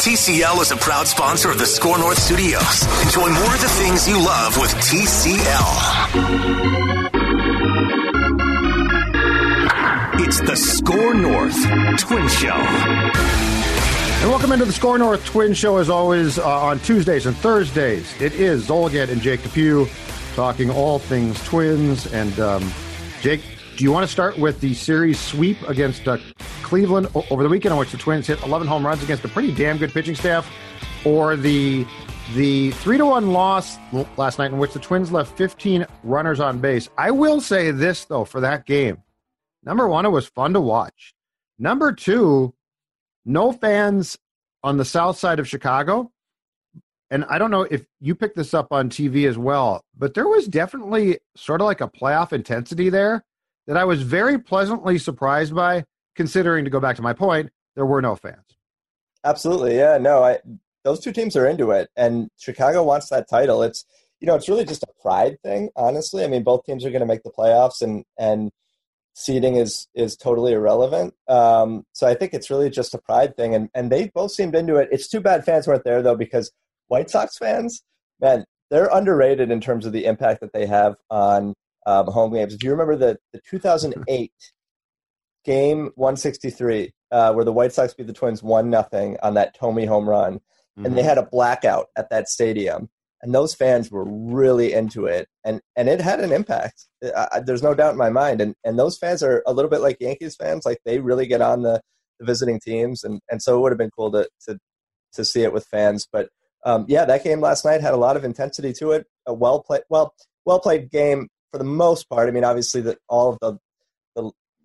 TCL is a proud sponsor of the SKOR North Studios. Enjoy more of the things you love with TCL. It's the SKOR North Twin Show. And welcome into the SKOR North Twin Show, as always, uh, on Tuesdays and Thursdays. It is Zulgad and Jake Depew talking all things Twins. And um, Jake, do you want to start with the series sweep against uh, Cleveland over the weekend, in which the Twins hit 11 home runs against a pretty damn good pitching staff, or the the three to one loss last night, in which the Twins left 15 runners on base? I will say this though for that game. Number one, it was fun to watch. Number two, no fans on the south side of Chicago. And I don't know if you picked this up on TV as well, but there was definitely sort of like a playoff intensity there that I was very pleasantly surprised by, considering to go back to my point, there were no fans. Absolutely. Yeah, no, I those two teams are into it and Chicago wants that title. It's you know, it's really just a pride thing, honestly. I mean, both teams are going to make the playoffs and and seeding is is totally irrelevant. Um, so I think it's really just a pride thing and and they both seemed into it. It's too bad fans weren't there though because White Sox fans, man, they're underrated in terms of the impact that they have on um, home games. If you remember the, the 2008 game 163, uh, where the White Sox beat the Twins 1 nothing on that Thome home run, mm-hmm. and they mm-hmm. had a blackout at that stadium. And those fans were really into it, and, and it had an impact. Uh, there's no doubt in my mind. And and those fans are a little bit like Yankees fans; like they really get on the, the visiting teams, and, and so it would have been cool to to to see it with fans. But um, yeah, that game last night had a lot of intensity to it. A well played, well well played game for the most part. I mean, obviously, that all of the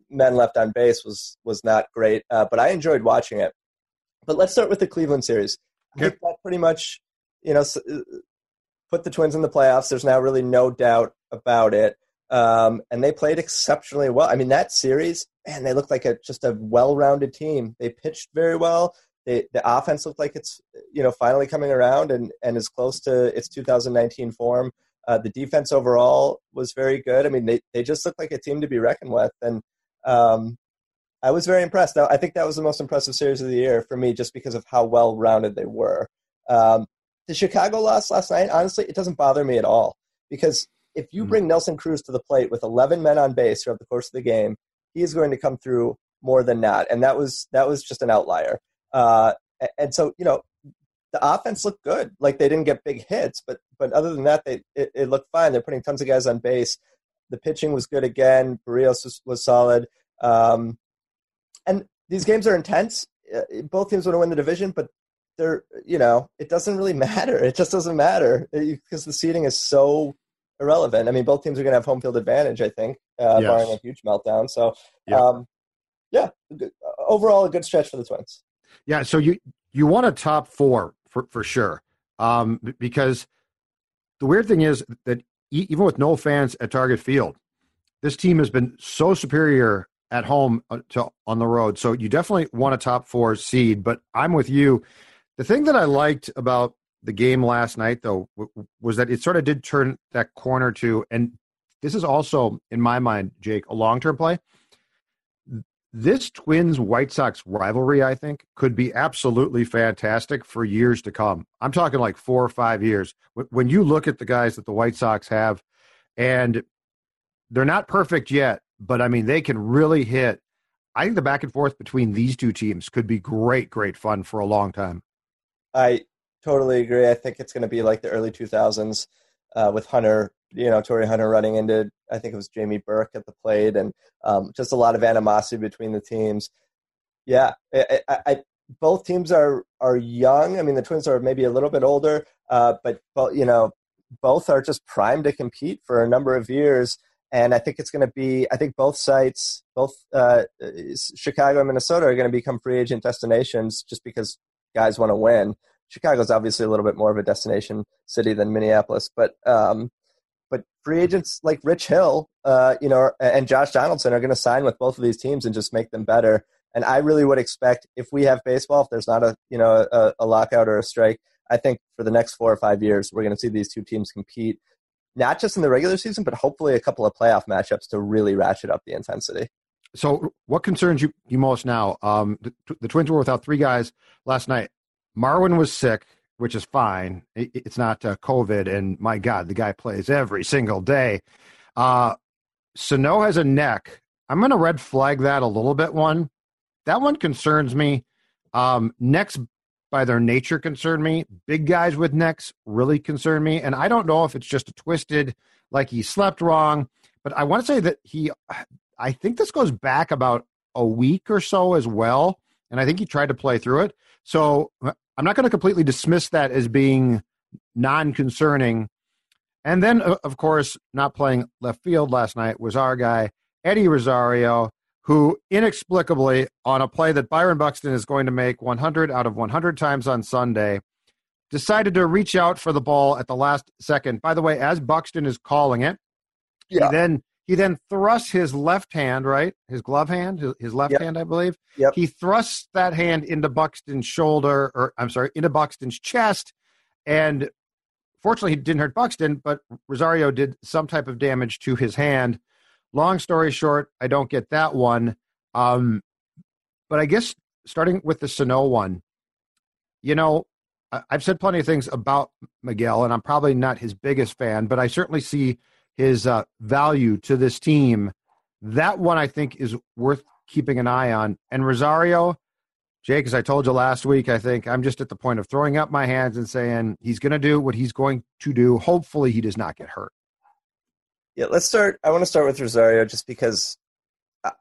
men left on base was was not great, uh, but I enjoyed watching it. But let's start with the Cleveland series. I think that pretty much, you know, uh, put the Twins in the playoffs. There's now really no doubt about it. Um, and they played exceptionally well. I mean, that series, man, they looked like a just a well-rounded team. They pitched very well. They, the offense looked like it's you know finally coming around and and is close to its 2019 form. Uh, the defense overall was very good. I mean, they, they just looked like a team to be reckoned with. And um, I was very impressed. I think that was the most impressive series of the year for me just because of how well rounded they were. Um, the Chicago loss last night, honestly, it doesn't bother me at all because if you mm-hmm. bring Nelson Cruz to the plate with 11 men on base throughout the course of the game, he is going to come through more than not. And that was, that was just an outlier. Uh, and so, you know, the offense looked good. Like they didn't get big hits, but but other than that, they it, it looked fine. They're putting tons of guys on base. The pitching was good again. Berrios was, was solid. Um, and these games are intense. Uh, both teams want to win the division, but they're you know it doesn't really matter. It just doesn't matter because the seeding is so irrelevant. I mean, both teams are going to have home field advantage. I think, uh, yes. barring a huge meltdown. So, yeah, um, yeah overall a good stretch for the Twins. Yeah. So you you want a top four for for sure. Um, because the weird thing is that even with no fans at Target Field, this team has been so superior at home uh, to on the road. So you definitely want a top four seed. But I'm with you. The thing that I liked about the game last night, though, was that it sort of did turn that corner to, and this is also, in my mind, Jake, a long term play this Twins White Sox rivalry, I think, could be absolutely fantastic for years to come. I'm talking like four or five years. When you look at the guys that the White Sox have, and they're not perfect yet, but I mean, they can really hit. I think the back and forth between these two teams could be great, great fun for a long time. I totally agree. I think it's going to be like the early 2000s uh, with Hunter you know Torii Hunter running into I think it was Jamie Burke at the plate, and um, just a lot of animosity between the teams. Yeah, I, I, I, both teams are are young. I mean, the Twins are maybe a little bit older, uh, but but you know both are just primed to compete for a number of years. And I think it's going to be. I think both sites, both uh, Chicago and Minnesota, are going to become free agent destinations just because guys want to win. Chicago's obviously a little bit more of a destination city than Minneapolis, but um, but free agents like Rich Hill, uh, you know, and Josh Donaldson are going to sign with both of these teams and just make them better. And I really would expect if we have baseball, if there's not a you know a, a lockout or a strike, I think for the next four or five years we're going to see these two teams compete, not just in the regular season, but hopefully a couple of playoff matchups to really ratchet up the intensity. So, what concerns you, you most now? Um, the, the Twins were without three guys last night. Marwin was sick, which is fine. It's not uh, COVID, and my God, the guy plays every single day. Uh, Sano has a neck. I'm going to red flag that a little bit. One, that one concerns me. Um, necks by their nature concern me. Big guys with necks really concern me. And I don't know if it's just a twisted, like he slept wrong, but I want to say that he, I think this goes back about a week or so as well. And I think he tried to play through it. So I'm not going to completely dismiss that as being non concerning. And then, of course, not playing left field last night was our guy, Eddie Rosario, who inexplicably, on a play that Byron Buxton is going to make 100 out of 100 times on Sunday, decided to reach out for the ball at the last second. By the way, as Buxton is calling it, yeah. he then he then thrusts his left hand, right, his glove hand, his left yep. hand, I believe. Yep. He thrusts that hand into Buxton's shoulder, or I'm sorry, into Buxton's chest, and fortunately, he didn't hurt Buxton, but Rosario did some type of damage to his hand. Long story short, I don't get that one. Um, but I guess starting with the Sano one, you know, I've said plenty of things about Miguel, and I'm probably not his biggest fan, but I certainly see his uh, value to this team. That one I think is worth keeping an eye on. And Rosario, Jake, as I told you last week, I think I'm just at the point of throwing up my hands and saying he's going to do what he's going to do. Hopefully, he does not get hurt. Yeah, let's start. I want to start with Rosario just because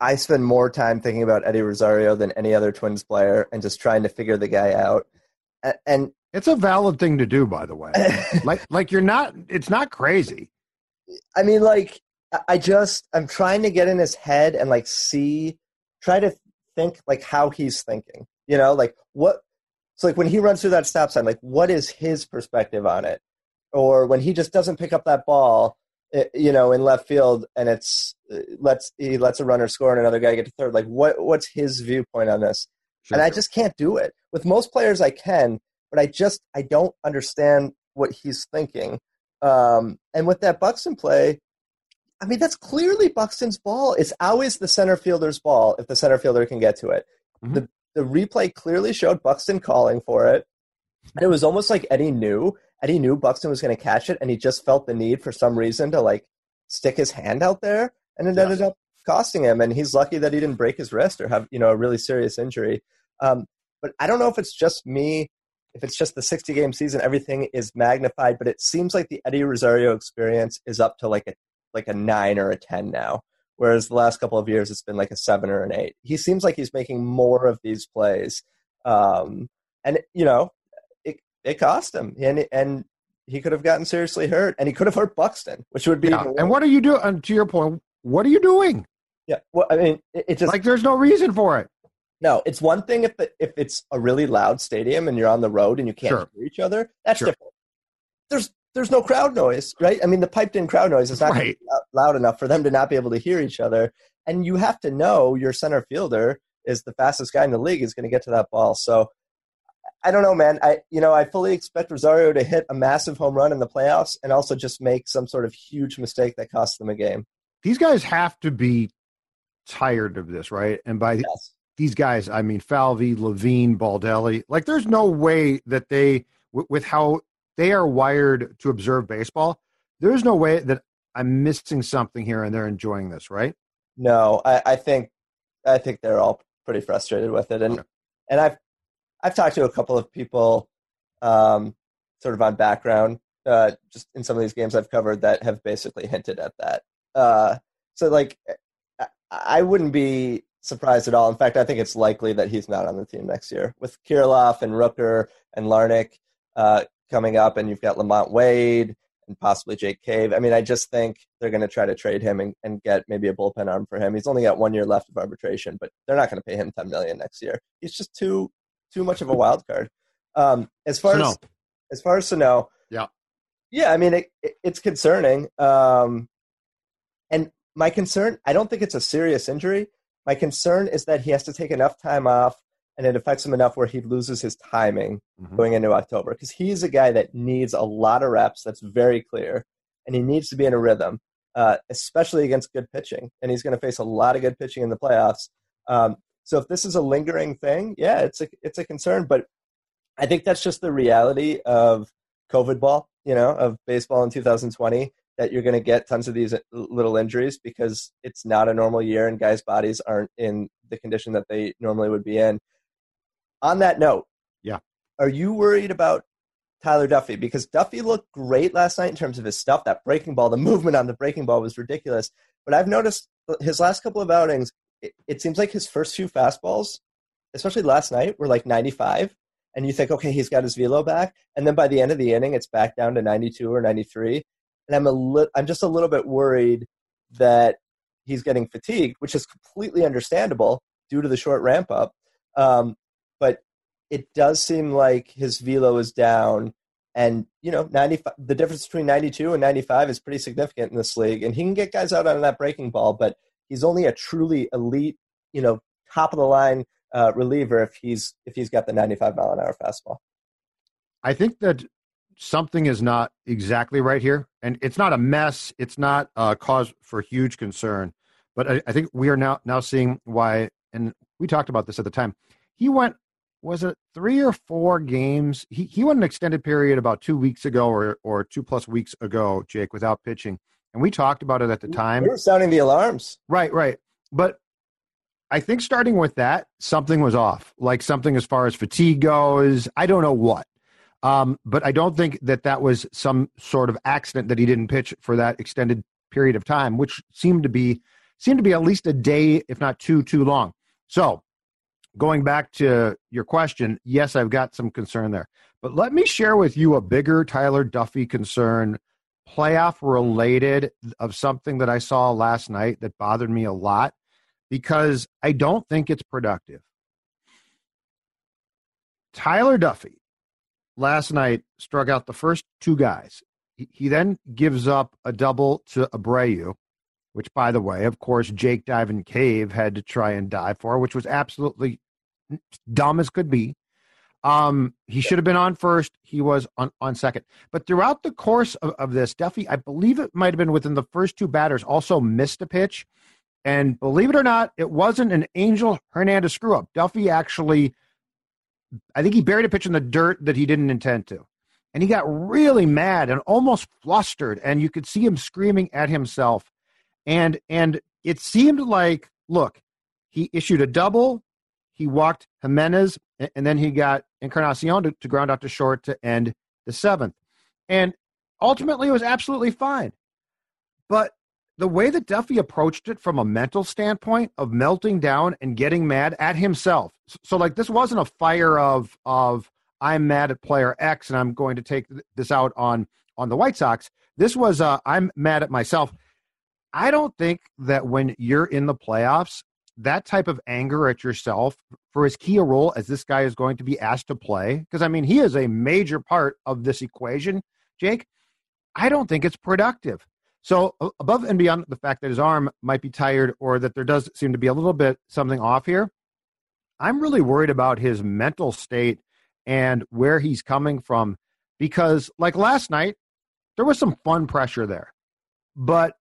I spend more time thinking about Eddie Rosario than any other Twins player and just trying to figure the guy out. And it's a valid thing to do, by the way. like, like you're not. It's not crazy. I mean, like, I just I'm trying to get in his head and like see, try to think like how he's thinking. You know, like what. So like when he runs through that stop sign, like what is his perspective on it? Or when he just doesn't pick up that ball you know, in left field, and it's uh, lets he lets a runner score and another guy get to third. Like, what what's his viewpoint on this? Sure. And I just can't do it with most players. I can, but I just I don't understand what he's thinking. Um, and with that Buxton play, I mean, that's clearly Buxton's ball. It's always the center fielder's ball if the center fielder can get to it. Mm-hmm. The the replay clearly showed Buxton calling for it. And it was almost like Eddie knew Eddie knew Buxton was going to catch it, and he just felt the need for some reason to like stick his hand out there, and it ended up costing him. And he's lucky that he didn't break his wrist or have you know a really serious injury. Um, but I don't know if it's just me, if it's just the 60 game season, everything is magnified. But it seems like the Eddie Rosario experience is up to like a like a nine or a ten now. Whereas the last couple of years, it's been like a seven or an eight. He seems like he's making more of these plays. Um, and, you know, it it cost him, and and he could have gotten seriously hurt, and he could have hurt Buxton, which would be. Yeah. And what are you doing? And to your point, what are you doing? Yeah, well, I mean, it, it just like there's no reason for it. No, it's one thing if the, if it's a really loud stadium and you're on the road and you can't sure. hear each other. That's sure. different. There's there's no crowd noise, right? I mean, the piped in crowd noise is not right. loud enough for them to not be able to hear each other. And you have to know your center fielder is the fastest guy in the league is going to get to that ball. So I don't know, man. I you know I fully expect Rosario to hit a massive home run in the playoffs and also just make some sort of huge mistake that costs them a game. These guys have to be tired of this, right? And by yes. These guys, I mean Falvey, Levine, Baldelli. Like, there's no way that they, w- with how they are wired to observe baseball, there's no way that I'm missing something here and they're enjoying this, right? No, I, I think I think they're all pretty frustrated with it, and okay. and I've I've talked to a couple of people, um, sort of on background, uh, just in some of these games I've covered that have basically hinted at that. Uh, so like, I wouldn't be surprised at all. In fact, I think it's likely that he's not on the team next year with Kirilloff and Rooker and Larnach uh, coming up, and you've got LaMonte Wade and possibly Jake Cave. I mean, I just think they're going to try to trade him and, and, get maybe a bullpen arm for him. He's only got one year left of arbitration, but they're not going to pay him ten million next year. He's just too too much of a wild card. Um, as far Sano. as as far as Sano, yeah, yeah. I mean, it, it, it's concerning. Um, and my concern, I don't think it's a serious injury. My concern is that he has to take enough time off, and it affects him enough where he loses his timing mm-hmm. going into October. Because he's a guy that needs a lot of reps. That's very clear, and he needs to be in a rhythm, uh, especially against good pitching. And he's going to face a lot of good pitching in the playoffs. Um, so if this is a lingering thing, yeah, it's a it's a concern. But I think that's just the reality of COVID ball, you know, of baseball in 2020 that you're going to get tons of these uh, little injuries because it's not a normal year and guys' bodies aren't in the condition that they normally would be in. On that note, yeah, are you worried about Tyler Duffey? Because Duffey looked great last night in terms of his stuff. That breaking ball, the movement on the breaking ball was ridiculous. But I've noticed his last couple of outings, it, it seems like his first few fastballs, especially last night, were like 95 and you think, okay, he's got his velo back, and then by the end of the inning, it's back down to 92 or 93, and I'm a li- I'm just a little bit worried that he's getting fatigued, which is completely understandable due to the short ramp up. Um, but it does seem like his velo is down, and you know, 95. The difference between 92 and 95 is pretty significant in this league, and he can get guys out on that breaking ball, but he's only a truly elite, you know, top of the line uh, reliever if he's if he's got the 95 mile an hour fastball. I think that something is not exactly right here, and it's not a mess. It's not a cause for huge concern, but I, I think we are now now seeing why. And we talked about this at the time. He went was it three or four games? He he went an extended period about two weeks ago or or two plus weeks ago, Jake, without pitching. And we talked about it at the time. We were sounding the alarms. Right, right. But I think starting with that, something was off. Like something as far as fatigue goes. I don't know what. Um, but I don't think that that was some sort of accident that he didn't pitch for that extended period of time, which seemed to be seemed to be at least a day, if not two, too long. So, going back to your question, yes, I've got some concern there. But let me share with you a bigger Tyler Duffey concern, playoff related, of something that I saw last night that bothered me a lot because I don't think it's productive. Tyler Duffey last night struck out the first two guys. He, then gives up a double to Abreu, which, by the way, of course, Jake Dive Cave had to try and dive for, which was absolutely dumb as could be. Um, he should have been on first. He was on, on second. But throughout the course of, of this, Duffey, I believe it might have been within the first two batters, also missed a pitch. And believe it or not, it wasn't an Angel Hernandez screw up. Duffey actually, I think he buried a pitch in the dirt that he didn't intend to. And he got really mad and almost flustered. And you could see him screaming at himself. And and it seemed like, look, he issued a double, he walked Jimenez, and then he got Encarnacion to, to ground out to short to end the seventh. And ultimately it was absolutely fine. But the way that Duffey approached it from a mental standpoint of melting down and getting mad at himself. So like this wasn't a fire of of I'm mad at player X and I'm going to take this out on on the White Sox. This was uh, I'm mad at myself. I don't think that when you're in the playoffs, that type of anger at yourself for as key a role as this guy is going to be asked to play, because I mean he is a major part of this equation, Jake. I don't think it's productive. So above and beyond the fact that his arm might be tired or that there does seem to be a little bit something off here, I'm really worried about his mental state and where he's coming from because like last night there was some fun pressure there. But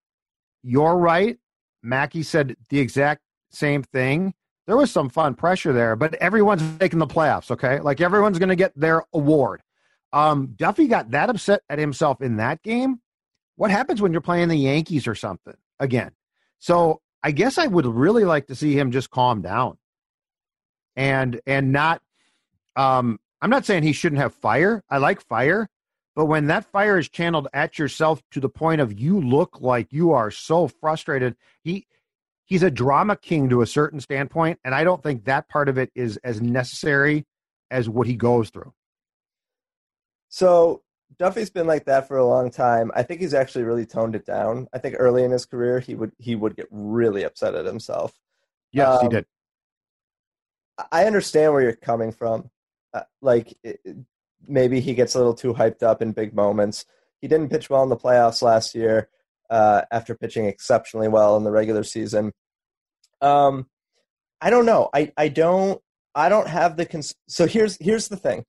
you're right. Mackey said the exact same thing. There was some fun pressure there, but everyone's making the playoffs, okay? Like everyone's going to get their award. Um, Duffey got that upset at himself in that game what happens when you're playing the Yankees or something again? So I guess I would really like to see him just calm down and and not um I'm not saying he shouldn't have fire. I like fire, but when that fire is channeled at yourself to the point of you look like you are so frustrated, he he's a drama king to a certain standpoint, and I don't think that part of it is as necessary as what he goes through. So Duffey's been like that for a long time. I think he's actually really toned it down. I think early in his career he would he would get really upset at himself. Yes, um, he did. I understand where you're coming from. Uh, like it, maybe he gets a little too hyped up in big moments. He didn't pitch well in the playoffs last year uh, after pitching exceptionally well in the regular season. Um, I don't know. I, I don't I don't have the cons- so here's here's the thing.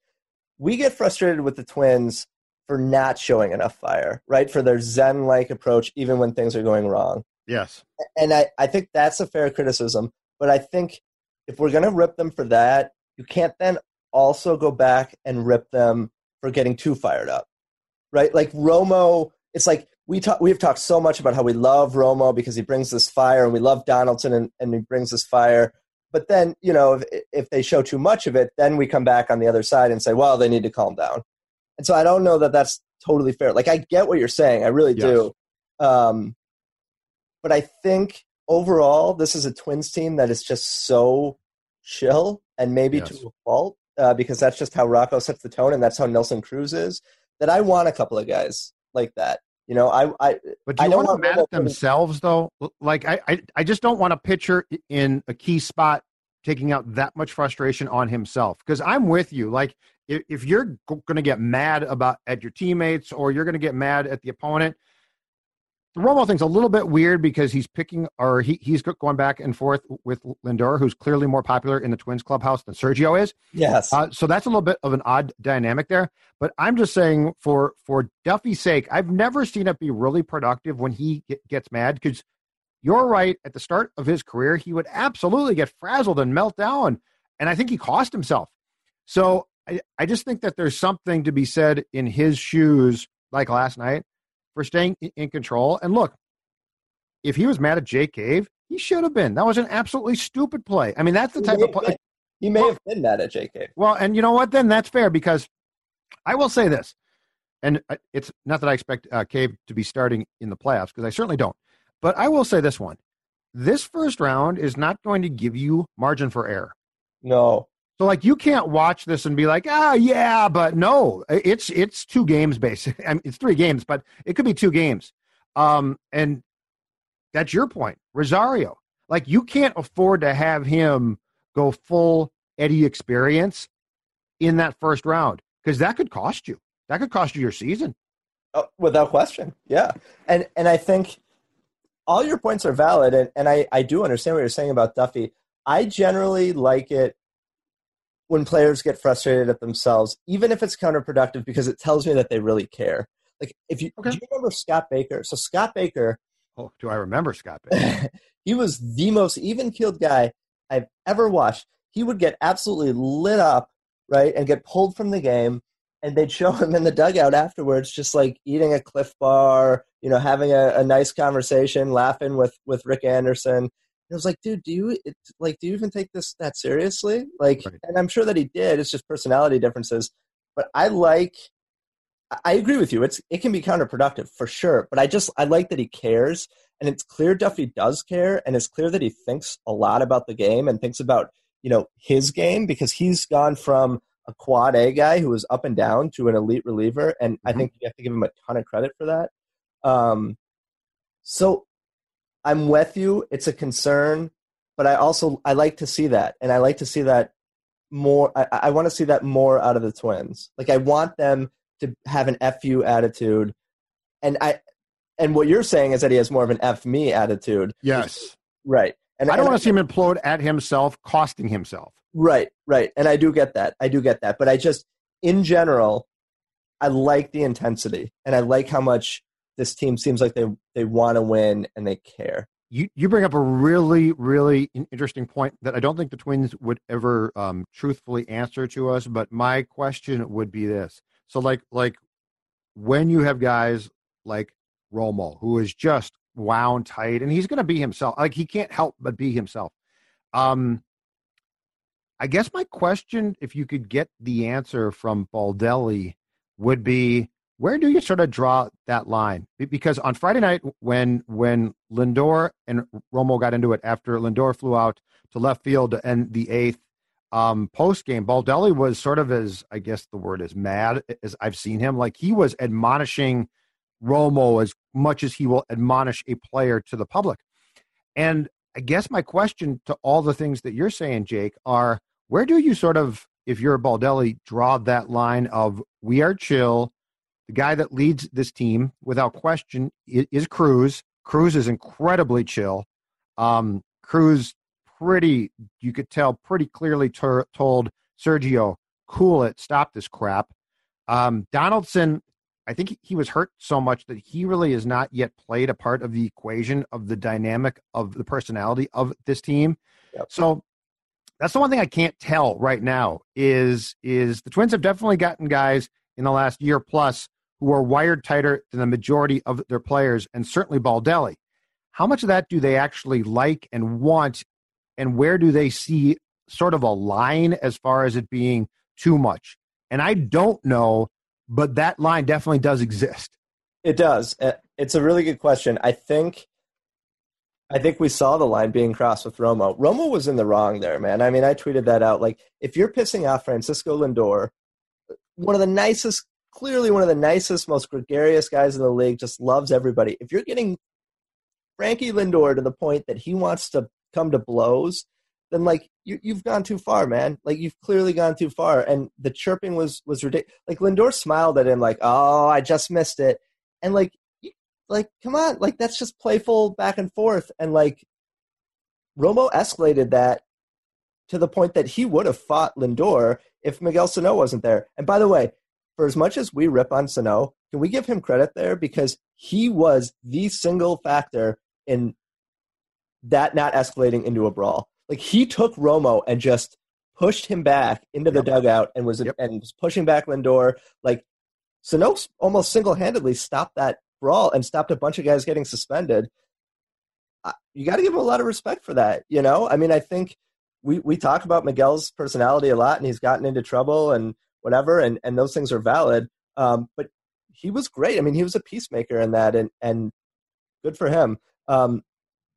We get frustrated with the Twins for not showing enough fire, right? For their Zen like approach, even when things are going wrong. Yes. And I, I think that's a fair criticism. But I think if we're going to rip them for that, you can't then also go back and rip them for getting too fired up, right? Like Romo, it's like we talk, we've talked so much about how we love Romo because he brings this fire, and we love Donaldson and, and he brings this fire. But then, you know, if, if they show too much of it, then we come back on the other side and say, well, they need to calm down. And so I don't know that that's totally fair. Like I get what you're saying, I really yes. do. Um, but I think overall, this is a Twins team that is just so chill and maybe yes. to a fault uh, because that's just how Rocco sets the tone and that's how Nelson Cruz is. That I want a couple of guys like that. You know, I, I but do you I want to mad at themselves though? Like I, I, I just don't want a pitcher in a key spot taking out that much frustration on himself because I'm with you. Like if, if you're going to get mad about at your teammates or you're going to get mad at the opponent, the Romo thing's a little bit weird because he's picking or he, he's going back and forth with Lindor, who's clearly more popular in the Twins clubhouse than Sergio is. Yes. Uh, so that's a little bit of an odd dynamic there. But I'm just saying for for Duffey's sake, I've never seen it be really productive when he get, gets mad because you're right. At the start of his career, he would absolutely get frazzled and melt down, and I think he cost himself. So I, I just think that there's something to be said in his shoes, like last night for staying in control. And look, if he was mad at Jake Cave, he should have been. That was an absolutely stupid play. I mean, that's the type of play. He may have been mad at Jake Cave. Well, and you know what? Then that's fair because I will say this, and it's not that I expect uh, Cave to be starting in the playoffs because I certainly don't. But I will say this one: this first round is not going to give you margin for error. No, so like you can't watch this and be like, ah, yeah, but no, it's it's two games basically. I mean, it's three games, but it could be two games. Um, and that's your point, Rosario. Like you can't afford to have him go full Eddie experience in that first round because that could cost you. That could cost you your season. Oh, without question, yeah. And and I think all your points are valid, and, and I, I do understand what you're saying about Duffey. I generally like it when players get frustrated at themselves, even if it's counterproductive, because it tells me that they really care. Like if you okay. do you remember Scott Baker? So Scott Baker. Oh, do I remember Scott Baker? he was the most even keeled guy I've ever watched. He would get absolutely lit up, right, and get pulled from the game. And they'd show him in the dugout afterwards, just like eating a Clif Bar, you know, having a, a nice conversation, laughing with with Rick Anderson. And I was like, dude, do you like do you even take this that seriously? Like, right. and I'm sure that he did. It's just personality differences. But I like. I agree with you. It's it can be counterproductive for sure. But I just I like that he cares, and it's clear Duffey does care, and it's clear that he thinks a lot about the game and thinks about you know his game because he's gone from a quad A guy who was up and down to an elite reliever, and mm-hmm. I think you have to give him a ton of credit for that. Um, so I'm with you. It's a concern, but I also I like to see that, and I like to see that more. I, I want to see that more out of the Twins. Like I want them to have an fu attitude, and I and what you're saying is that he has more of an f me attitude. Yes, right. And I don't want to see him implode at himself, costing himself. Right, right. And I do get that. I do get that. But I just, in general, I like the intensity, and I like how much this team seems like they they want to win and they care. You you bring up a really really interesting point that I don't think the Twins would ever um, truthfully answer to us. But my question would be this: so like like when you have guys like Romo who is just wound tight and he's going to be himself, like he can't help but be himself. Um, I guess my question, if you could get the answer from Baldelli, would be where do you sort of draw that line? Because on Friday night, when when Lindor and Romo got into it after Lindor flew out to left field to end the eighth um, post game, Baldelli was sort of as I guess the word is mad as I've seen him. Like he was admonishing Romo as much as he will admonish a player to the public. And I guess my question to all the things that you're saying, Jake, are where do you sort of, if you're a Baldelli, draw that line of we are chill the guy that leads this team, without question, is Cruz. Cruz is incredibly chill. Um, Cruz, pretty, you could tell, pretty clearly ter- told Sergio, cool it, stop this crap. Um, Donaldson, I think he was hurt so much that he really has not yet played a part of the equation of the dynamic of the personality of this team. Yep. So that's the one thing I can't tell right now is is the Twins have definitely gotten guys in the last year plus who are wired tighter than the majority of their players, and certainly Baldelli. How much of that do they actually like and want, and where do they see sort of a line as far as it being too much? And I don't know, but that line definitely does exist. It does. Uh, it's a really good question. I think I think we saw the line being crossed with Romo. Romo was in the wrong there, man. I mean, I tweeted that out. Like, if you're pissing off Francisco Lindor, one of the nicest, clearly one of the nicest, most gregarious guys in the league, just loves everybody. If you're getting Frankie Lindor to the point that he wants to come to blows, then like you, you've gone too far, man. Like you've clearly gone too far. And the chirping was was ridiculous. Like Lindor smiled at him, like, "Oh, I just missed it," and like, like, come on, like that's just playful back and forth. And like, Romo escalated that to the point that he would have fought Lindor if Miguel Sano wasn't there. And by the way, for as much as we rip on Sano, can we give him credit there because he was the single factor in that not escalating into a brawl. Like he took Romo and just pushed him back into the yep. dugout and was yep. and was pushing back Lindor. Like Sano almost single handedly stopped that brawl and stopped a bunch of guys getting suspended. You got to give him a lot of respect for that. You know, I mean, I think we we talk about Miguel's personality a lot, and he's gotten into trouble and whatever, and and those things are valid. Um, but he was great. I mean, he was a peacemaker in that, and and good for him. Um,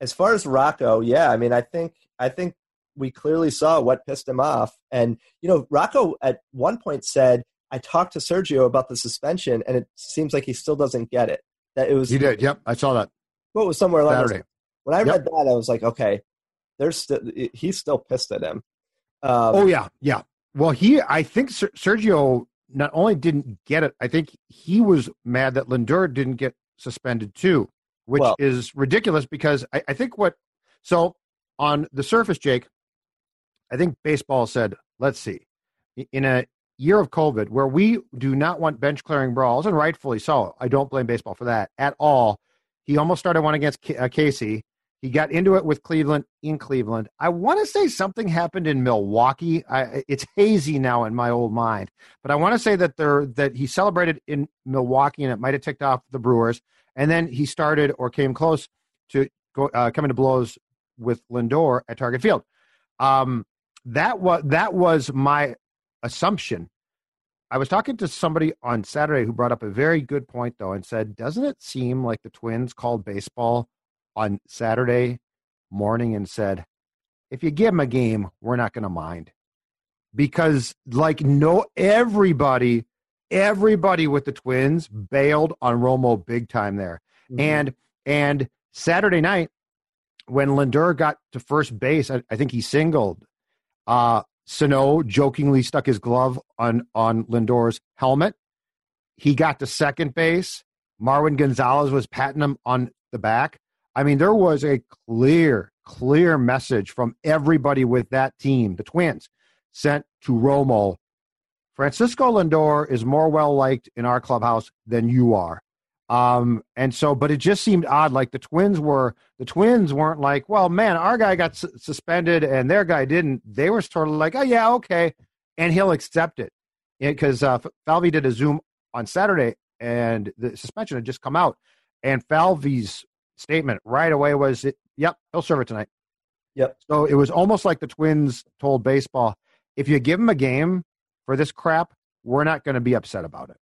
as far as Rocco, yeah, I mean, I think I think we clearly saw what pissed him off, and you know, Rocco at one point said, "I talked to Sergio about the suspension, and it seems like he still doesn't get it." That it was he did. Yep, I saw that. What was somewhere along Saturday. When I yep. read that, I was like, okay, there's still he's still pissed at him. Um, oh yeah, yeah. Well, he I think Sergio not only didn't get it, I think he was mad that Lindor didn't get suspended too, which well, is ridiculous because I, I think what so on the surface, Jake, I think baseball said, let's see, in a year of COVID where we do not want bench clearing brawls, and rightfully so. I don't blame baseball for that at all. He almost started one against uh, Casey. He got into it with Cleveland in Cleveland. I want to say something happened in Milwaukee. I, it's hazy now in my old mind, but I want to say that there that he celebrated in Milwaukee and it might have ticked off the Brewers, and then he started or came close to go, uh, coming to blows with Lindor at Target Field. Um, that was that was my assumption. I was talking to somebody on Saturday who brought up a very good point though, and said, "Doesn't it seem like the Twins called baseball?" on Saturday morning and said, if you give them a game, we're not going to mind. Because, like, no, everybody, everybody with the Twins bailed on Romo big time there. Mm-hmm. And, and Saturday night, when Lindor got to first base, I, I think he singled. Uh, Sano jokingly stuck his glove on, on Lindor's helmet. He got to second base. Marwin Gonzalez was patting him on the back. I mean, there was a clear, clear message from everybody with that team, the Twins, sent to Romo. Francisco Lindor is more well liked in our clubhouse than you are. Um, and so, but it just seemed odd. Like the Twins were, the Twins weren't like, well, man, our guy got su- suspended and their guy didn't. They were sort of like, oh, yeah, okay. And he'll accept it. Because uh, Falvey did a Zoom on Saturday and the suspension had just come out. And Falvey's statement right away was, "Yep, he'll serve it tonight." Yep. So it was almost like the Twins told baseball, "If you give him a game for this crap, we're not going to be upset about it."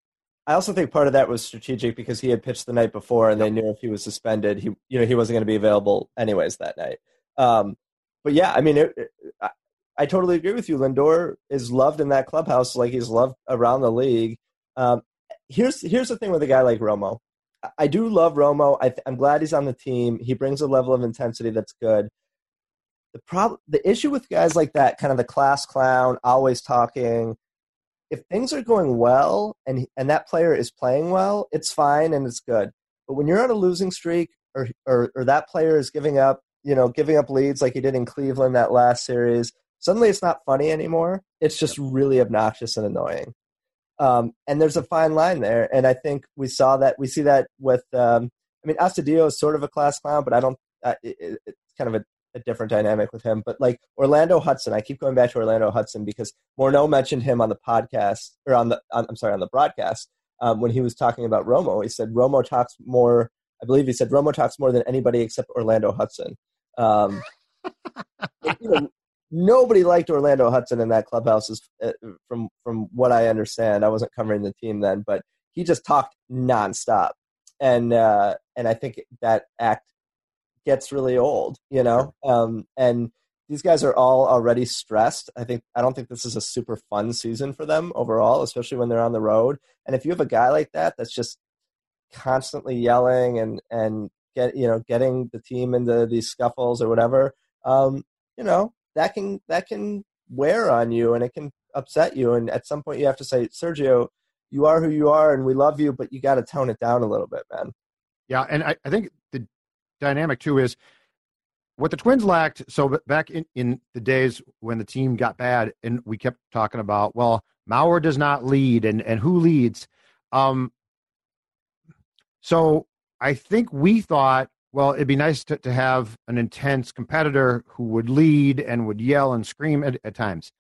I also think part of that was strategic because he had pitched the night before, and yep. they knew if he was suspended, he you know he wasn't going to be available anyways that night. Um, but yeah, I mean, it, it, I, I, totally agree with you. Lindor is loved in that clubhouse like he's loved around the league. Um, here's here's the thing with a guy like Romo. I do love Romo. I am glad he's on the team. He brings a level of intensity that's good. The problem, the issue with guys like that, kind of the class clown, always talking. If things are going well and and that player is playing well, it's fine and it's good. But when you're on a losing streak, or or, or that player is giving up, you know, giving up leads like he did in Cleveland that last series, suddenly it's not funny anymore. It's just really obnoxious and annoying. Um, and there's a fine line there, and I think we saw that. We see that with. Um, I mean, Astudillo is sort of a class clown, but I don't. Uh, it, it's kind of a, a different dynamic with him. But like Orlando Hudson, I keep going back to Orlando Hudson because Morneau mentioned him on the podcast or on the on, I'm sorry on the broadcast um, when he was talking about Romo. He said Romo talks more. I believe he said Romo talks more than anybody except Orlando Hudson. Um, you know, nobody liked Orlando Hudson in that clubhouse, is, uh, from from what I understand. I wasn't covering the team then, but he just talked nonstop, and uh, and I think that act gets really old, you know. Um, and these guys are all already stressed. I think I don't think this is a super fun season for them overall, especially when they're on the road. And if you have a guy like that that's just constantly yelling and and get you know getting the team into these scuffles or whatever, um, you know that can that can wear on you and it can upset you. And at some point, you have to say, Sergio, you are who you are, and we love you, but you got to tone it down a little bit, man. Yeah, and I, I think the dynamic too is what the Twins lacked. So back in, in the days when the team got bad, and we kept talking about, well, Mauer does not lead, and and who leads? Um, so I think we thought, well, it'd be nice to, to have an intense competitor who would lead and would yell and scream at, at times.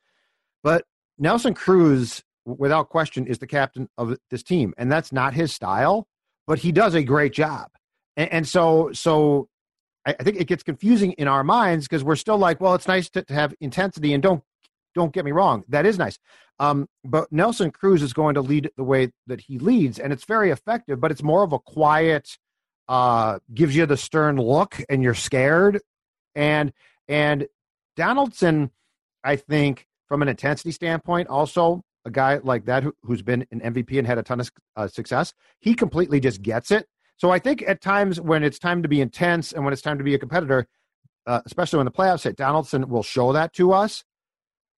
But Nelson Cruz, without question, is the captain of this team, and that's not his style. But he does a great job, and, and so so I, I think it gets confusing in our minds because we're still like, well, it's nice to, to have intensity, and don't don't get me wrong, that is nice. Um, but Nelson Cruz is going to lead the way that he leads, and it's very effective. But it's more of a quiet, uh, gives you the stern look, and you're scared. And and Donaldson, I think, from an intensity standpoint, also a guy like that who, has been an MVP and had a ton of uh, success, he completely just gets it. So I think at times when it's time to be intense and when it's time to be a competitor, uh, especially when the playoffs hit, Donaldson will show that to us.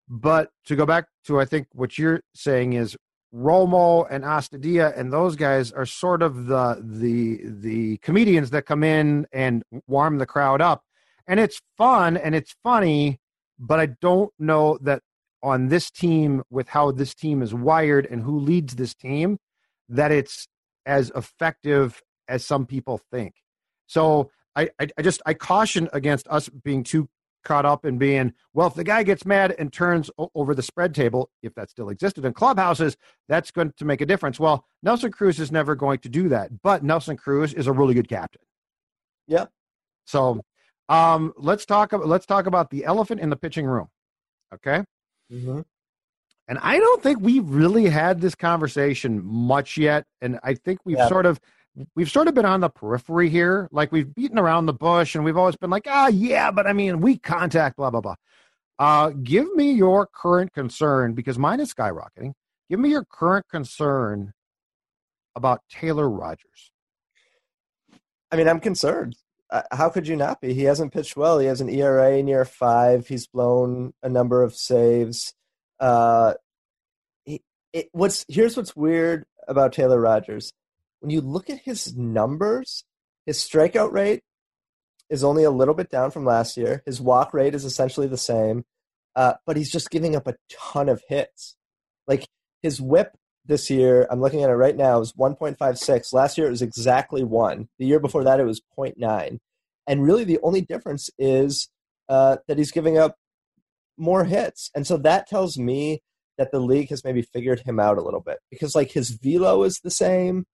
But to go back to, I think what you're saying is Romo and Astudillo and those guys are sort of the the the comedians that come in and warm the crowd up, and it's fun and it's funny. But I don't know that on this team with how this team is wired and who leads this team that it's as effective as some people think. So I, I, I just I caution against us being too caught up in being well if the guy gets mad and turns o- over the spread table if that still existed in clubhouses that's going to make a difference well nelson cruz is never going to do that but nelson cruz is a really good captain yeah so um let's talk let's talk about the elephant in the pitching room okay mm-hmm. and i don't think we've really had this conversation much yet and i think we've yeah. sort of we've sort of been on the periphery here. Like we've beaten around the bush and we've always been like, ah, yeah, but I mean, weak contact, blah, blah, blah. Uh, give me your current concern because mine is skyrocketing. Give me your current concern about Taylor Rogers. I mean, I'm concerned. Uh, how could you not be? He hasn't pitched well. He has an ERA near five. He's blown a number of saves. Uh, he, it, what's here's what's weird about Taylor Rogers when you look at his numbers, his strikeout rate is only a little bit down from last year. His walk rate is essentially the same, uh, but he's just giving up a ton of hits. Like his whip this year, I'm looking at it right now, is 1.56. Last year it was exactly one. The year before that it was 0.9. And really the only difference is uh, that he's giving up more hits. And so that tells me that the league has maybe figured him out a little bit because like his velo is the same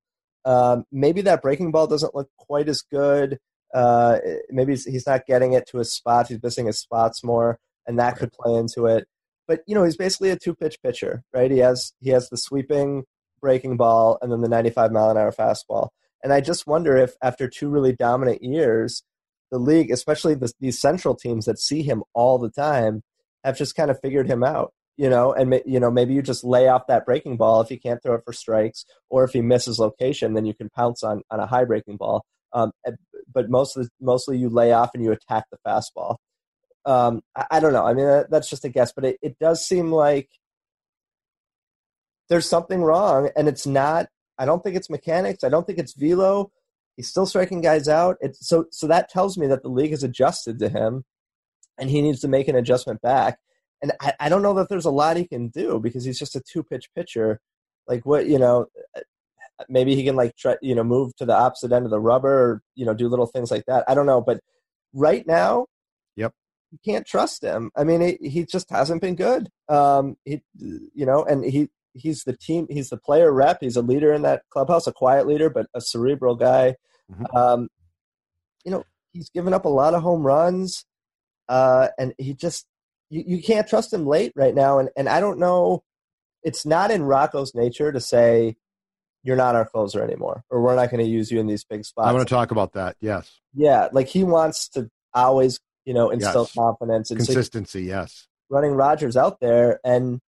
um, maybe that breaking ball doesn't look quite as good. Uh, maybe he's not getting it to his spots. He's missing his spots more, and that could play into it. But you know, he's basically a two pitch pitcher, right? He has he has the sweeping breaking ball and then the 95 mile an hour fastball. And I just wonder if after two really dominant years, the league, especially the, these central teams that see him all the time, have just kind of figured him out you know, and you know maybe you just lay off that breaking ball if you can't throw it for strikes, or if he misses location, then you can pounce on on a high breaking ball. Um, but mostly mostly you lay off and you attack the fastball. Um, I, I, don't know. I mean, that, that's just a guess, but it, it does seem like there's something wrong, and it's not. I don't think it's mechanics. I don't think it's velo. He's still striking guys out. It's so so that tells me that the league has adjusted to him, and he needs to make an adjustment back and I, I don't know that there's a lot he can do because he's just a two pitch pitcher. Like what you know, maybe he can like try you know move to the opposite end of the rubber or you know do little things like that. I don't know, but right now, yep, you can't trust him. I mean, he, he just hasn't been good. Um, he, you know, and he he's the team, he's the player rep, he's a leader in that clubhouse, a quiet leader, but a cerebral guy. Mm-hmm. Um, you know, he's given up a lot of home runs, uh, and he just you, you can't trust him late right now. And and I don't know, it's not in Rocco's nature to say you're not our closer anymore, or we're not going to use you in these big spots. I want to talk about that. Yes. Yeah, like he wants to always, you know, instill yes. confidence and consistency. So yes. Running Rogers out there, and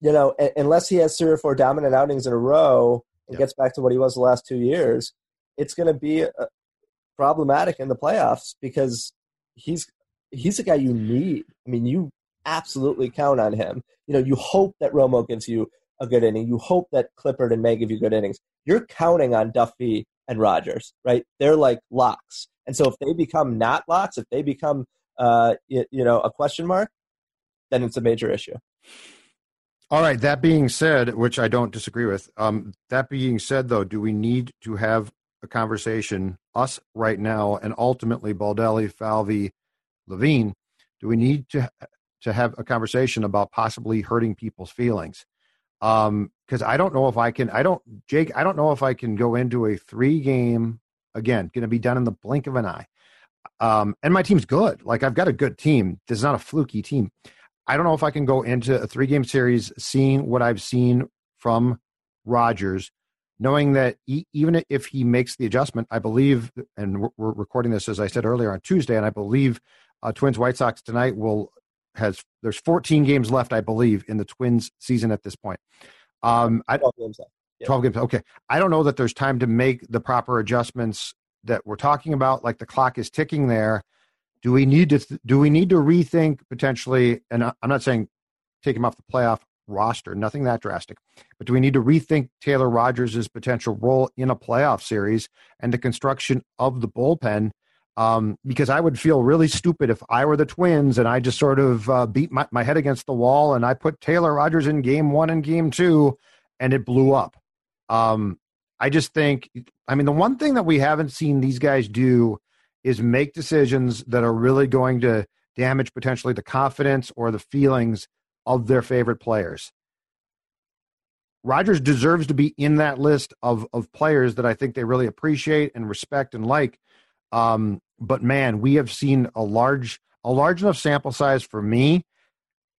you know, unless he has three or four dominant outings in a row and yep. gets back to what he was the last two years, it's going to be uh, problematic in the playoffs because he's he's a guy you need. I mean, you absolutely count on him. You know, you hope that Romo gives you a good inning. You hope that Clippard and May give you good innings. You're counting on Duffey and Rogers, right? They're like locks. And so if they become not locks, if they become uh, you, you know a question mark, then it's a major issue. All right. That being said, which I don't disagree with. Um, that being said, though, do we need to have a conversation, us right now, and ultimately Baldelli, Falvey, Levine? Do we need to to have a conversation about possibly hurting people's feelings? Um, because I don't know if I can. I don't, Jake. I don't know if I can go into a three game again. Going to be done in the blink of an eye. Um, and my team's good. Like I've got a good team. This is not a fluky team. I don't know if I can go into a three game series seeing what I've seen from Rogers, knowing that he, even if he makes the adjustment, I believe, and we're, recording this as I said earlier on Tuesday, and I believe uh, Twins White Sox tonight will has there's 14 games left, I believe, in the Twins season at this point. Um, 12 games left. 12 games. Okay. I don't know that there's time to make the proper adjustments that we're talking about. Like the clock is ticking there. Do we need to do we need to rethink potentially? And I'm not saying take him off the playoff roster, nothing that drastic, but do we need to rethink Taylor Rogers' potential role in a playoff series and the construction of the bullpen? Um, because I would feel really stupid if I were the Twins and I just sort of uh, beat my, my head against the wall and I put Taylor Rogers in game one and game two and it blew up. Um, I just think, I mean, the one thing that we haven't seen these guys do is make decisions that are really going to damage potentially the confidence or the feelings of their favorite players. Rogers deserves to be in that list of of players that I think they really appreciate and respect and like. Um, but man, we have seen a large a large enough sample size for me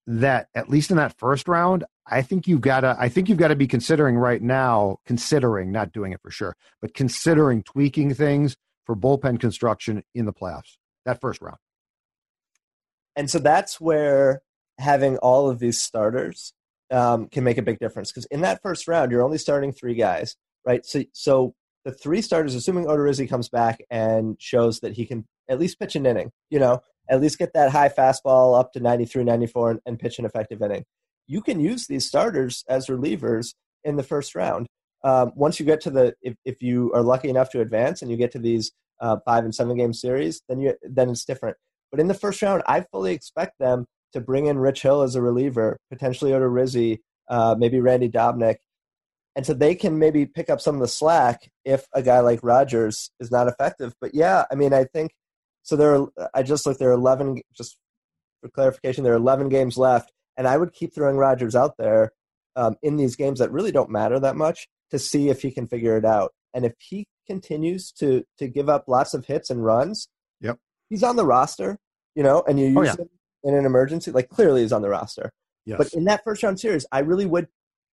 that at least in that first round, I think you've got to I think you've got to be considering right now, considering not doing it for sure, but considering tweaking things for bullpen construction in the playoffs, that first round. And so that's where having all of these starters um, can make a big difference because in that first round, you're only starting three guys, right? So, so the three starters, assuming Odorizzi comes back and shows that he can at least pitch an inning, you know, at least get that high fastball up to 93, 94 and, and pitch an effective inning. You can use these starters as relievers in the first round um, once you get to the if, if you are lucky enough to advance and you get to these uh, five and seven game series, then you then it's different. But in the first round, I fully expect them to bring in Rich Hill as a reliever, potentially Odorizzi, uh, maybe Randy Dobnak. and so they can maybe pick up some of the slack if a guy like Rogers is not effective. But yeah, I mean, I think so. There, are, I just looked. There are eleven. Just for clarification, there are eleven games left, and I would keep throwing Rogers out there um, in these games that really don't matter that much to see if he can figure it out. And if he continues to to give up lots of hits and runs, yep, he's on the roster, you know, and you oh, use oh, yeah. him in an emergency. Like clearly, he's on the roster. Yes. But in that first round series, I really would.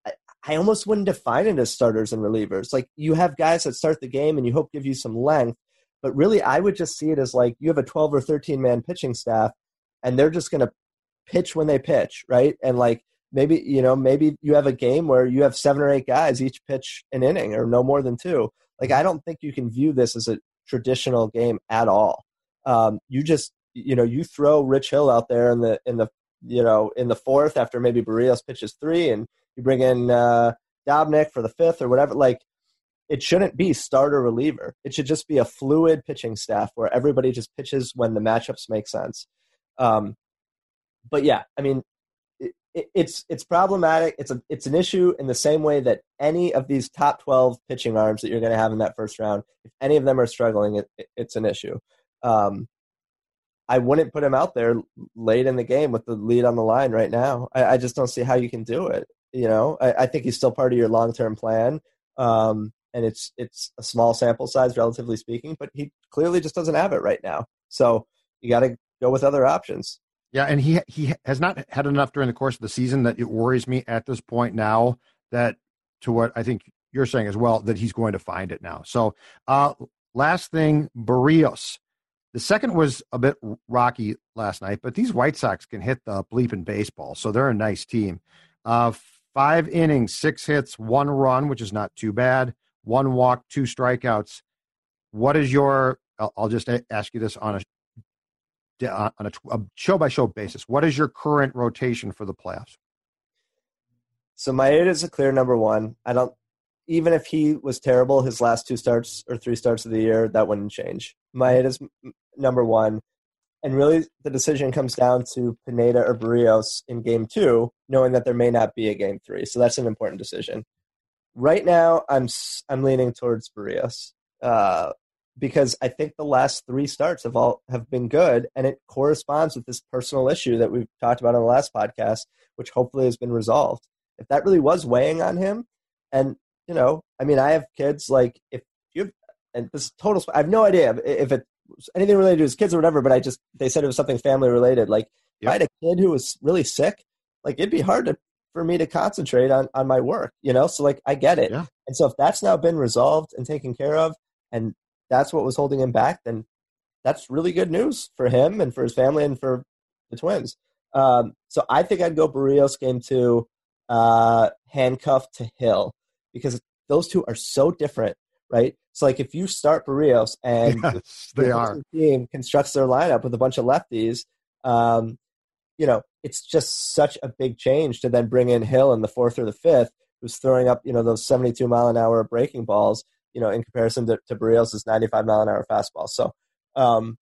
I, I almost wouldn't define it as starters and relievers. Like you have guys that start the game and you hope give you some length, but really, I would just see it as like you have a twelve or thirteen man pitching staff, and they're just going to pitch when they pitch, right? And like maybe you know maybe you have a game where you have seven or eight guys each pitch an inning or no more than two like i don't think you can view this as a traditional game at all um, you just you know you throw rich hill out there in the in the you know in the fourth after maybe Berrios pitches three and you bring in uh, Dobnak for the fifth or whatever like it shouldn't be starter reliever it should just be a fluid pitching staff where everybody just pitches when the matchups make sense um, but yeah i mean it's it's problematic. It's a it's an issue in the same way that any of these top twelve pitching arms that you're going to have in that first round, if any of them are struggling, it, it's an issue. Um, I wouldn't put him out there late in the game with the lead on the line right now. I, I just don't see how you can do it. You know, I, I think he's still part of your long term plan. Um, and it's it's a small sample size, relatively speaking, but he clearly just doesn't have it right now. So you got to go with other options. Yeah, and he he has not had enough during the course of the season that it worries me at this point now that to what I think you're saying as well that he's going to find it now. So, uh, last thing, Berrios. The second was a bit rocky last night, but these White Sox can hit the bleeping baseball, so they're a nice team. Uh, five innings, six hits, one run, which is not too bad. One walk, two strikeouts. What is your? I'll, just ask you this on a on a show by show basis. What is your current rotation for the playoffs? So Maeda is a clear number one. I don't even if he was terrible his last two starts or three starts of the year, that wouldn't change. Maeda's number one. And really, the decision comes down to Pineda or Berrios in game two, knowing that there may not be a game three. So that's an important decision. Right now, I'm I'm leaning towards Berrios uh, because I think the last three starts have all have been good, and it corresponds with this personal issue that we've talked about on the last podcast, which hopefully has been resolved. If that really was weighing on him, and you know, I mean, I have kids. Like, if you have, and this total, I have no idea if it anything related to his kids or whatever. But I just they said it was something family related. Like, yep. if I had a kid who was really sick, like it'd be hard to for me to concentrate on on my work. You know, so like I get it. Yeah. And so if that's now been resolved and taken care of, and that's what was holding him back, then that's really good news for him and for his family and for the Twins. Um, so I think I'd go Berrios game two, uh, handcuffed to Hill because those two are so different, right? So like if you start Berrios and yes, they are team constructs their lineup with a bunch of lefties, um, you know, it's just such a big change to then bring in Hill in the fourth or the fifth, who's throwing up, you know, those 72 mile an hour breaking balls, you know, in comparison to, to Berrios' 95 mile an hour fastball. So um,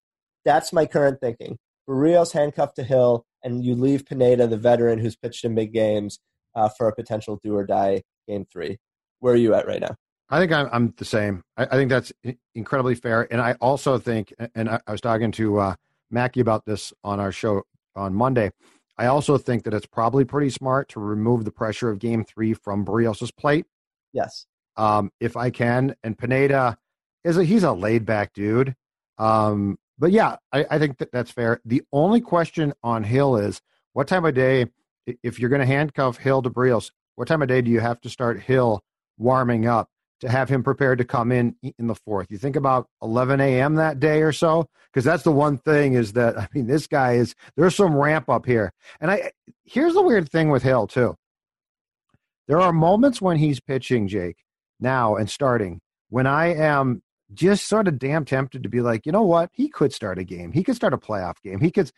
that's my current thinking. Berrios handcuffed to Hill, and you leave Pineda, the veteran who's pitched in big games, uh, for a potential do or die game three. Where are you at right now? I think I'm, I'm the same. I, I, think that's incredibly fair. And I also think, and I, I was talking to uh, Mackey about this on our show on Monday. I also think that it's probably pretty smart to remove the pressure of game three from Berrios' plate. Yes. Um, if I can. And Pineda is a, he's a laid back dude. Um, but yeah, I, I think that that's fair. The only question on Hill is what time of day, if you're going to handcuff Hill to Berrios, what time of day do you have to start Hill warming up to have him prepared to come in in the fourth. You think about 11 a.m. that day or so, because that's the one thing is that I mean this guy is there's some ramp up here, and I here's the weird thing with Hill too. There are moments when he's pitching Jake now and starting when I am just sort of damn tempted to be like, you know what, he could start a game, he could start a playoff game, he could,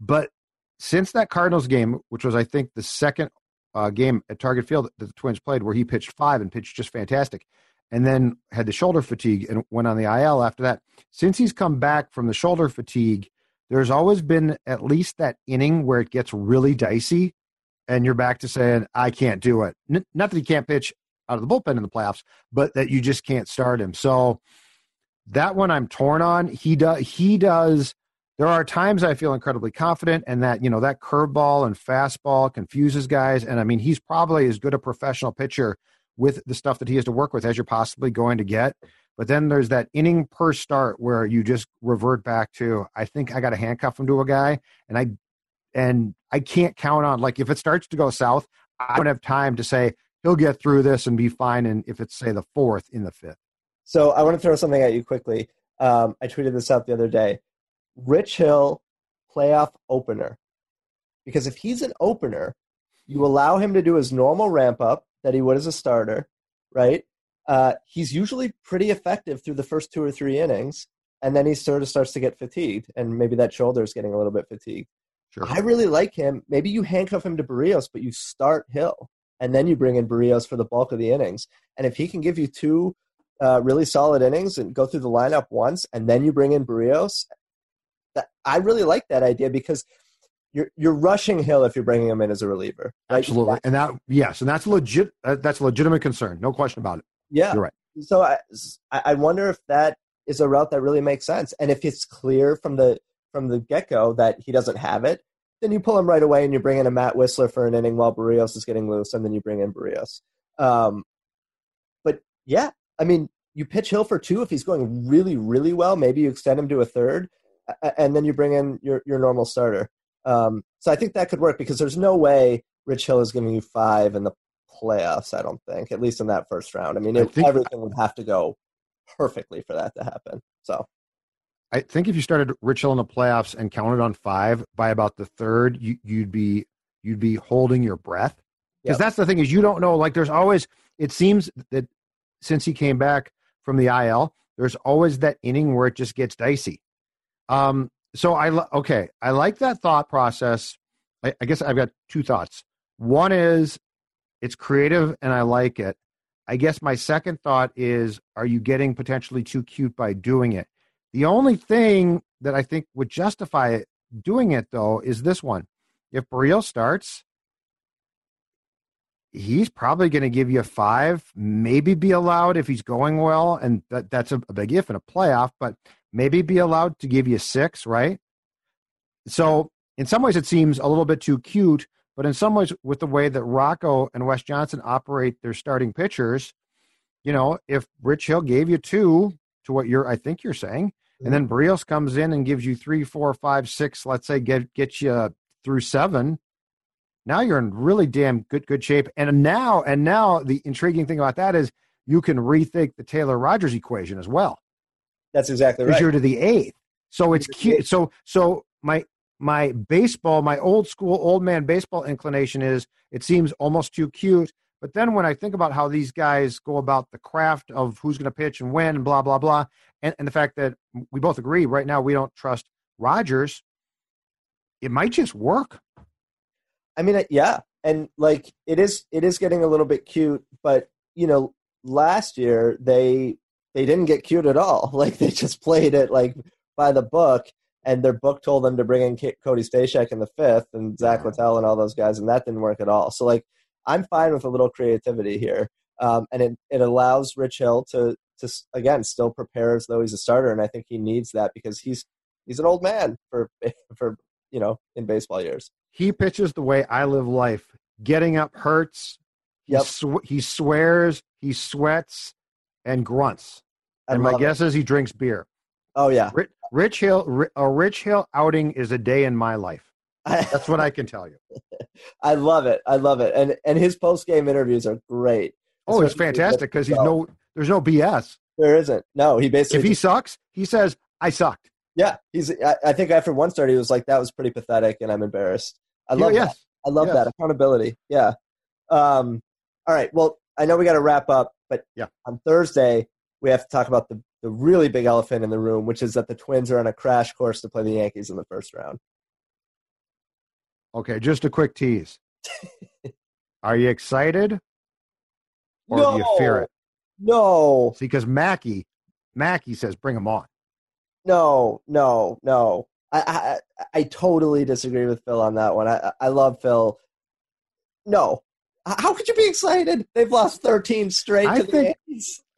but since that Cardinals game, which was I think the second uh, game at Target Field that the Twins played, where he pitched five and pitched just fantastic, and then had the shoulder fatigue and went on the IL after that. Since he's come back from the shoulder fatigue, there's always been at least that inning where it gets really dicey, and you're back to saying, "I can't do it." N- not that he can't pitch out of the bullpen in the playoffs, but that you just can't start him. So that one I'm torn on. He does. He does there are times I feel incredibly confident, and that you know that curveball and fastball confuses guys. And I mean, he's probably as good a professional pitcher with the stuff that he has to work with as you're possibly going to get. But then there's that inning per start where you just revert back to I think I got to handcuff him to a guy, and I and I can't count on like if it starts to go south, I don't have time to say he'll get through this and be fine. And if it's say the fourth in the fifth. So I want to throw something at you quickly. Um, I tweeted this out the other day. Rich Hill playoff opener. Because if he's an opener, you allow him to do his normal ramp up that he would as a starter, right? Uh, he's usually pretty effective through the first two or three innings, and then he sort of starts to get fatigued, and maybe that shoulder is getting a little bit fatigued. Sure. I really like him. Maybe you handcuff him to Berrios, but you start Hill, and then you bring in Berrios for the bulk of the innings. And if he can give you two uh, really solid innings and go through the lineup once, and then you bring in Berrios, that I really like that idea because you're you're rushing Hill if you're bringing him in as a reliever. Right? Absolutely, and that yes, and that's legit. Uh, that's a legitimate concern, no question about it. Yeah, you're right. So I I wonder if that is a route that really makes sense, and if it's clear from the from the get go that he doesn't have it, then you pull him right away and you bring in a Matt Wisler for an inning while Berrios is getting loose, and then you bring in Berrios. Um, but yeah, I mean, you pitch Hill for two if he's going really, really well. Maybe you extend him to a third, and then you bring in your your normal starter. Um, so I think that could work because there's no way Rich Hill is giving you five in the playoffs. I don't think, at least in that first round. I mean, it, I think, everything would have to go perfectly for that to happen. So I think if you started Rich Hill in the playoffs and counted on five by about the third, you, would be you'd be holding your breath because yep. that's the thing is you don't know. Like there's always it seems that since he came back from the IL, there's always that inning where it just gets dicey. Um, so I okay, I like that thought process. I, I guess I've got two thoughts. One is it's creative and I like it. I guess my second thought is are you getting potentially too cute by doing it? The only thing that I think would justify it, doing it though is this one. If Berrios starts, he's probably going to give you a five, maybe be allowed if he's going well, and that, that's a, a big if in a playoff, but maybe be allowed to give you six, right? So in some ways, it seems a little bit too cute, but in some ways, with the way that Rocco and Wes Johnson operate their starting pitchers, you know, if Rich Hill gave you two to what you're, I think you're saying, and mm-hmm. then Berrios comes in and gives you three, four, five, six, let's say, get get you through seven. Now you're in really damn good good shape. And now, and now the intriguing thing about that is you can rethink the Taylor Rogers equation as well. That's exactly right. You're to the eighth. So it's cute. So so my my baseball, my old school old man baseball inclination is it seems almost too cute. But then when I think about how these guys go about the craft of who's going to pitch and when and blah blah blah, and, and the fact that we both agree right now we don't trust Rogers, it might just work. I mean, yeah, and like it is, it is getting a little bit cute. But you know, last year they they didn't get cute at all. Like they just played it like by the book, and their book told them to bring in Cody Stashak in the fifth and Zach Littell and all those guys, and that didn't work at all. So like, I'm fine with a little creativity here, um, and it it allows Rich Hill to to again still prepare as though he's a starter, and I think he needs that because he's he's an old man for for you know in baseball years. He pitches the way I live life. Getting up hurts. Yep. He, sw- he swears. He sweats and grunts. I and my guess it. is he drinks beer. Oh yeah. Rich, Rich Hill, a Rich Hill outing is a day in my life. That's what I can tell you. I love it. I love it. And and his post game interviews are great. Oh, it's fantastic because he's no there's no BS. There isn't. No, he basically if he sucks, he says I sucked. Yeah, he's. I, I, think after one start, he was like, "That was pretty pathetic," and I'm embarrassed. I love yeah, that. I love that accountability. Yeah. Um. All right. Well, I know we got to wrap up, but yeah, on Thursday we have to talk about the the really big elephant in the room, which is that the Twins are on a crash course to play the Yankees in the first round. Okay, just a quick tease. are you excited, or no. do you fear it? No. See, because Mackey, Mackey says, "Bring him on." No, no, no. I, I I totally disagree with Phil on that one. I I love Phil. No, how could you be excited? They've lost 13 straight I think,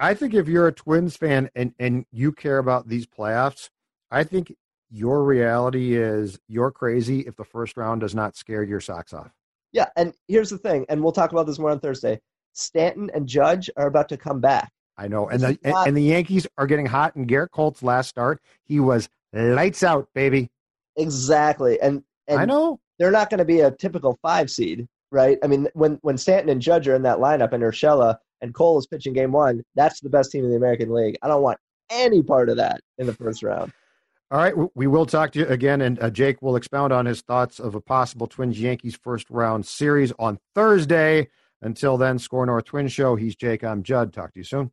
I think if you're a Twins fan and, and you care about these playoffs, I think your reality is you're crazy if the first round does not scare your socks off. Yeah, and here's the thing, and we'll talk about this more on Thursday. Stanton and Judge are about to come back. I know, and the not, and the Yankees are getting hot. And Gerrit Cole's last start, he was lights out, baby. Exactly, and, and I know they're not going to be a typical five seed, right? I mean, when when Stanton and Judge are in that lineup, and Urshela and Cole is pitching game one, that's the best team in the American League. I don't want any part of that in the first round. All right, we will talk to you again, and uh, Jake will expound on his thoughts of a possible Twins Yankees first round series on Thursday. Until then, SKOR North Twin Show. He's Jake. I'm Judd. Talk to you soon.